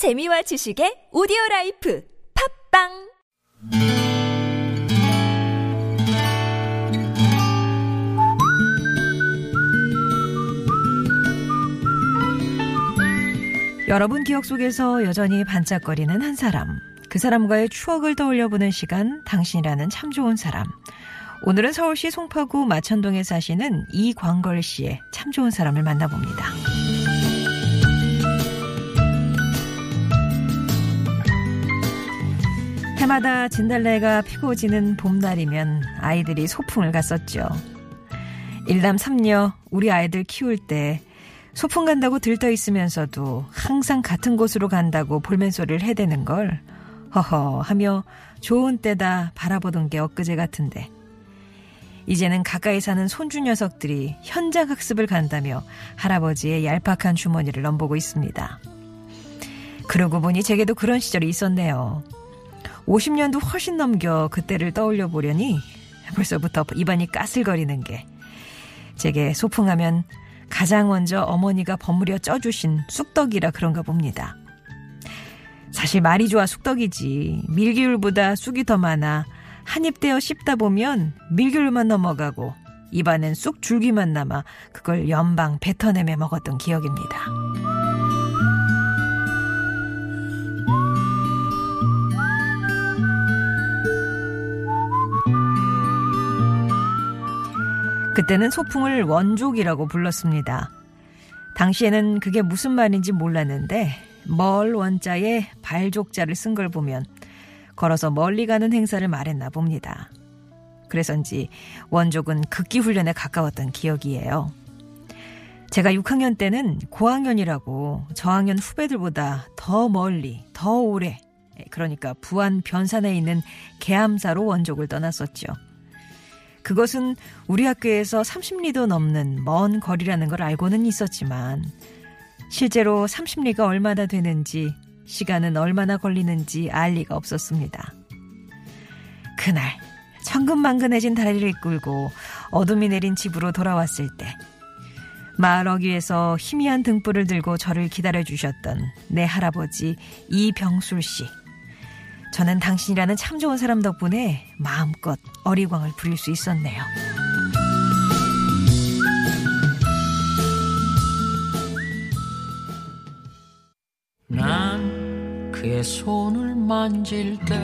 재미와 지식의 오디오 라이프 팟빵 여러분 기억 속에서 여전히 반짝거리는 한 사람. 그 사람과의 추억을 떠올려 보는 시간, 당신이라는 참 좋은 사람. 오늘은 서울시 송파구 마천동에 사시는 이광걸 씨의 참 좋은 사람을 만나봅니다. 해마다 진달래가 피고 지는 봄날이면 아이들이 소풍을 갔었죠. 일남 삼녀 우리 아이들 키울 때 소풍 간다고 들떠 있으면서도 항상 같은 곳으로 간다고 볼멘소리를 해대는 걸 허허 하며 좋은 때다 바라보던 게 엊그제 같은데 이제는 가까이 사는 손주 녀석들이 현장 학습을 간다며 할아버지의 얄팍한 주머니를 넘보고 있습니다. 그러고 보니 제게도 그런 시절이 있었네요. 50년도 훨씬 넘겨 그때를 떠올려 보려니 벌써부터 입안이 까슬거리는 게 제게 소풍하면 가장 먼저 어머니가 버무려 쪄주신 쑥떡이라 그런가 봅니다. 사실 말이 좋아 쑥떡이지 밀기울보다 쑥이 더 많아 한입 떼어 씹다 보면 밀기울만 넘어가고 입안엔 쑥 줄기만 남아 그걸 연방 뱉어내며 먹었던 기억입니다. 그때는 소풍을 원족이라고 불렀습니다. 당시에는 그게 무슨 말인지 몰랐는데 멀 원자에 발족자를 쓴 걸 보면 걸어서 멀리 가는 행사를 말했나 봅니다. 그래서인지 원족은 극기 훈련에 가까웠던 기억이에요. 제가 6학년 때는 고학년이라고 저학년 후배들보다 더 멀리, 더 오래, 그러니까 부안 변산에 있는 계암사로 원족을 떠났었죠. 그것은 우리 학교에서 30리도 넘는 먼 거리라는 걸 알고는 있었지만 실제로 30리가 얼마나 되는지 시간은 얼마나 걸리는지 알 리가 없었습니다. 그날 천근만근해진 다리를 끌고 어둠이 내린 집으로 돌아왔을 때 마을 어귀에서 희미한 등불을 들고 저를 기다려 주셨던 내 할아버지 이병술 씨. 저는 당신이라는 참 좋은 사람 덕분에 마음껏 어리광을 부릴 수 있었네요. 난 그의 손을 만질 때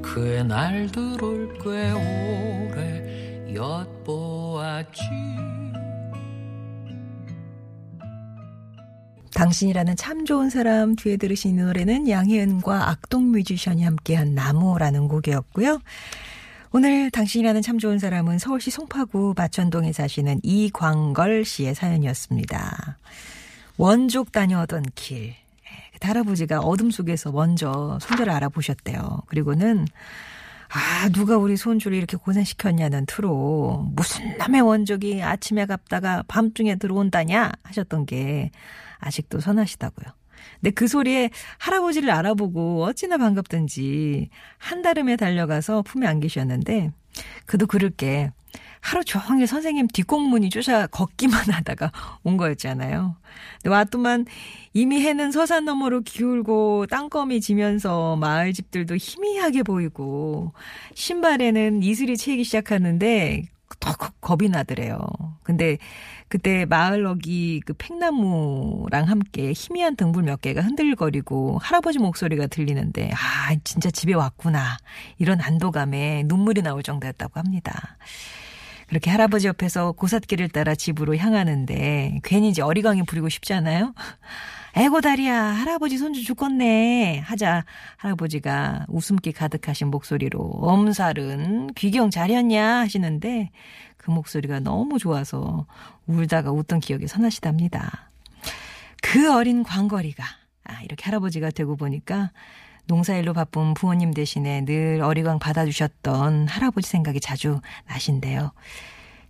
그의 날들을 꽤 오래 엿보았지 당신이라는 참 좋은 사람 뒤에 들으신 노래는 양희은과 악동 뮤지션이 함께한 나무라는 곡이었고요. 오늘 당신이라는 참 좋은 사람은 서울시 송파구 마천동에 사시는 이광걸 씨의 사연이었습니다. 원족 다녀오던 길. 그 할아버지가 어둠 속에서 먼저 손자를 알아보셨대요. 그리고는 아, 누가 우리 손주를 이렇게 고생시켰냐는 투로 무슨 남의 원족이 아침에 갔다가 밤중에 들어온다냐 하셨던 게 아직도 선하시다고요. 근데 그 소리에 할아버지를 알아보고 어찌나 반갑든지 한달음에 달려가서 품에 안기셨는데 그도 그럴 게 하루 종일 선생님 뒷공문이 쫓아 걷기만 하다가 온 거였잖아요. 왔더만 이미 해는 서산 너머로 기울고 땅거미 지면서 마을 집들도 희미하게 보이고 신발에는 이슬이 채기 시작하는데 더 겁이 나더래요. 근데 그때 마을럭이 그 팽나무랑 함께 희미한 등불 몇 개가 흔들거리고 할아버지 목소리가 들리는데 아 진짜 집에 왔구나 이런 안도감에 눈물이 나올 정도였다고 합니다. 그렇게 할아버지 옆에서 고삿길을 따라 집으로 향하는데 괜히 이제 어리광이 부리고 싶잖아요. 에고 다리야 할아버지 손주 죽겠네 하자 할아버지가 웃음기 가득하신 목소리로 엄살은 귀경 잘했냐 하시는데 그 목소리가 너무 좋아서 울다가 웃던 기억이 선하시답니다. 그 어린 광거리가 아 이렇게 할아버지가 되고 보니까 농사일로 바쁜 부모님 대신에 늘 어리광 받아주셨던 할아버지 생각이 자주 나신데요.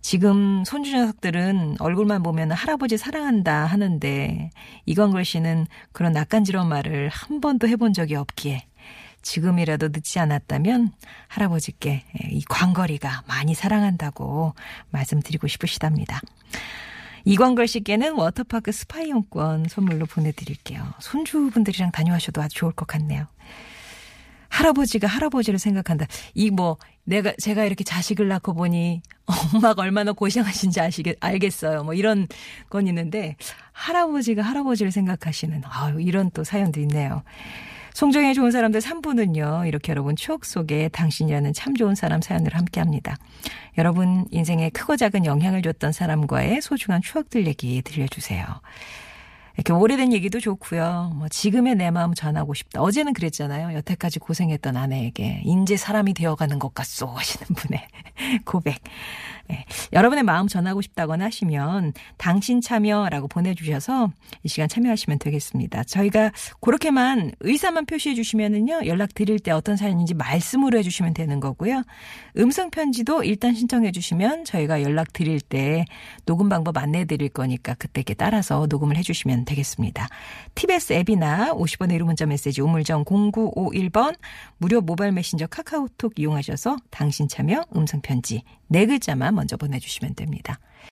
지금 손주 녀석들은 얼굴만 보면 할아버지 사랑한다 하는데 이광걸 씨는 그런 낯간지러운 말을 한 번도 해본 적이 없기에 지금이라도 늦지 않았다면 할아버지께 이 광거리가 많이 사랑한다고 말씀드리고 싶으시답니다. 이광걸 씨께는 워터파크 스파 이용권 선물로 보내드릴게요. 손주분들이랑 다녀와셔도 아주 좋을 것 같네요. 할아버지가 할아버지를 생각한다. 이 뭐 내가 제가 이렇게 자식을 낳고 보니 엄마가 얼마나 고생하신지 아시겠 알겠어요. 뭐 이런 건 있는데 할아버지가 할아버지를 생각하시는 아유 이런 또 사연도 있네요. 송정의 좋은 사람들 3부는요. 이렇게 여러분 추억 속에 당신이라는 참 좋은 사람 사연을 함께 합니다. 여러분 인생에 크고 작은 영향을 줬던 사람과의 소중한 추억들 얘기 들려주세요. 이렇게 오래된 얘기도 좋고요. 뭐 지금의 내 마음 전하고 싶다. 어제는 그랬잖아요. 여태까지 고생했던 아내에게 인제 사람이 되어가는 것 같소 하시는 분의 고백. 네. 여러분의 마음 전하고 싶다거나 하시면 당신 참여라고 보내주셔서 이 시간 참여하시면 되겠습니다. 저희가 그렇게만 의사만 표시해 주시면은요 연락 드릴 때 어떤 사연인지 말씀으로 해주시면 되는 거고요. 음성 편지도 일단 신청해 주시면 저희가 연락 드릴 때 녹음 방법 안내해 드릴 거니까 그때 따라서 녹음을 해주시면 되겠습니다. TBS 앱이나 50원의 1호 문자 메시지 우물정 0951번 무료 모바일 메신저 카카오톡 이용하셔서 당신 참여 음성 편지 네 글자만 먼저 보내주시면 됩니다.